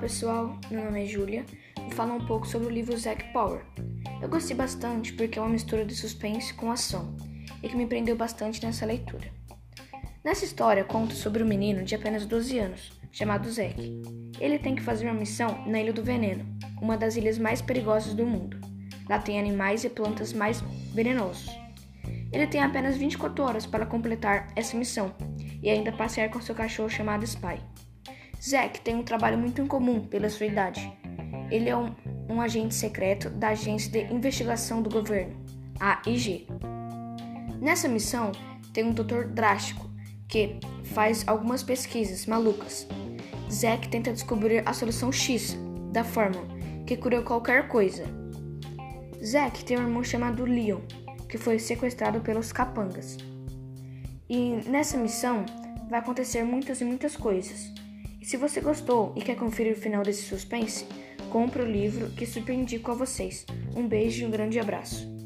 pessoal, meu nome é Julia. Vou falar um pouco sobre o livro Zack Power. Eu gostei bastante porque é uma mistura de suspense com ação e que me prendeu bastante nessa leitura. Nessa história, conto sobre um menino de apenas 12 anos, chamado Zack. Ele tem que fazer uma missão na Ilha do Veneno, uma das ilhas mais perigosas do mundo. Lá tem animais e plantas mais venenosos. Ele tem apenas 24 horas para completar essa missão e ainda passear com seu cachorro chamado Spy. Zack tem um trabalho muito incomum pela sua idade. Ele é um, um agente secreto da Agência de Investigação do Governo, a IG. Nessa missão, tem um doutor drástico que faz algumas pesquisas malucas. Zack tenta descobrir a solução X da fórmula que cura qualquer coisa. Zack tem um irmão chamado Leon, que foi sequestrado pelos capangas. E nessa missão vai acontecer muitas e muitas coisas. E se você gostou e quer conferir o final desse suspense, compre o livro que super indico a vocês. Um beijo e um grande abraço.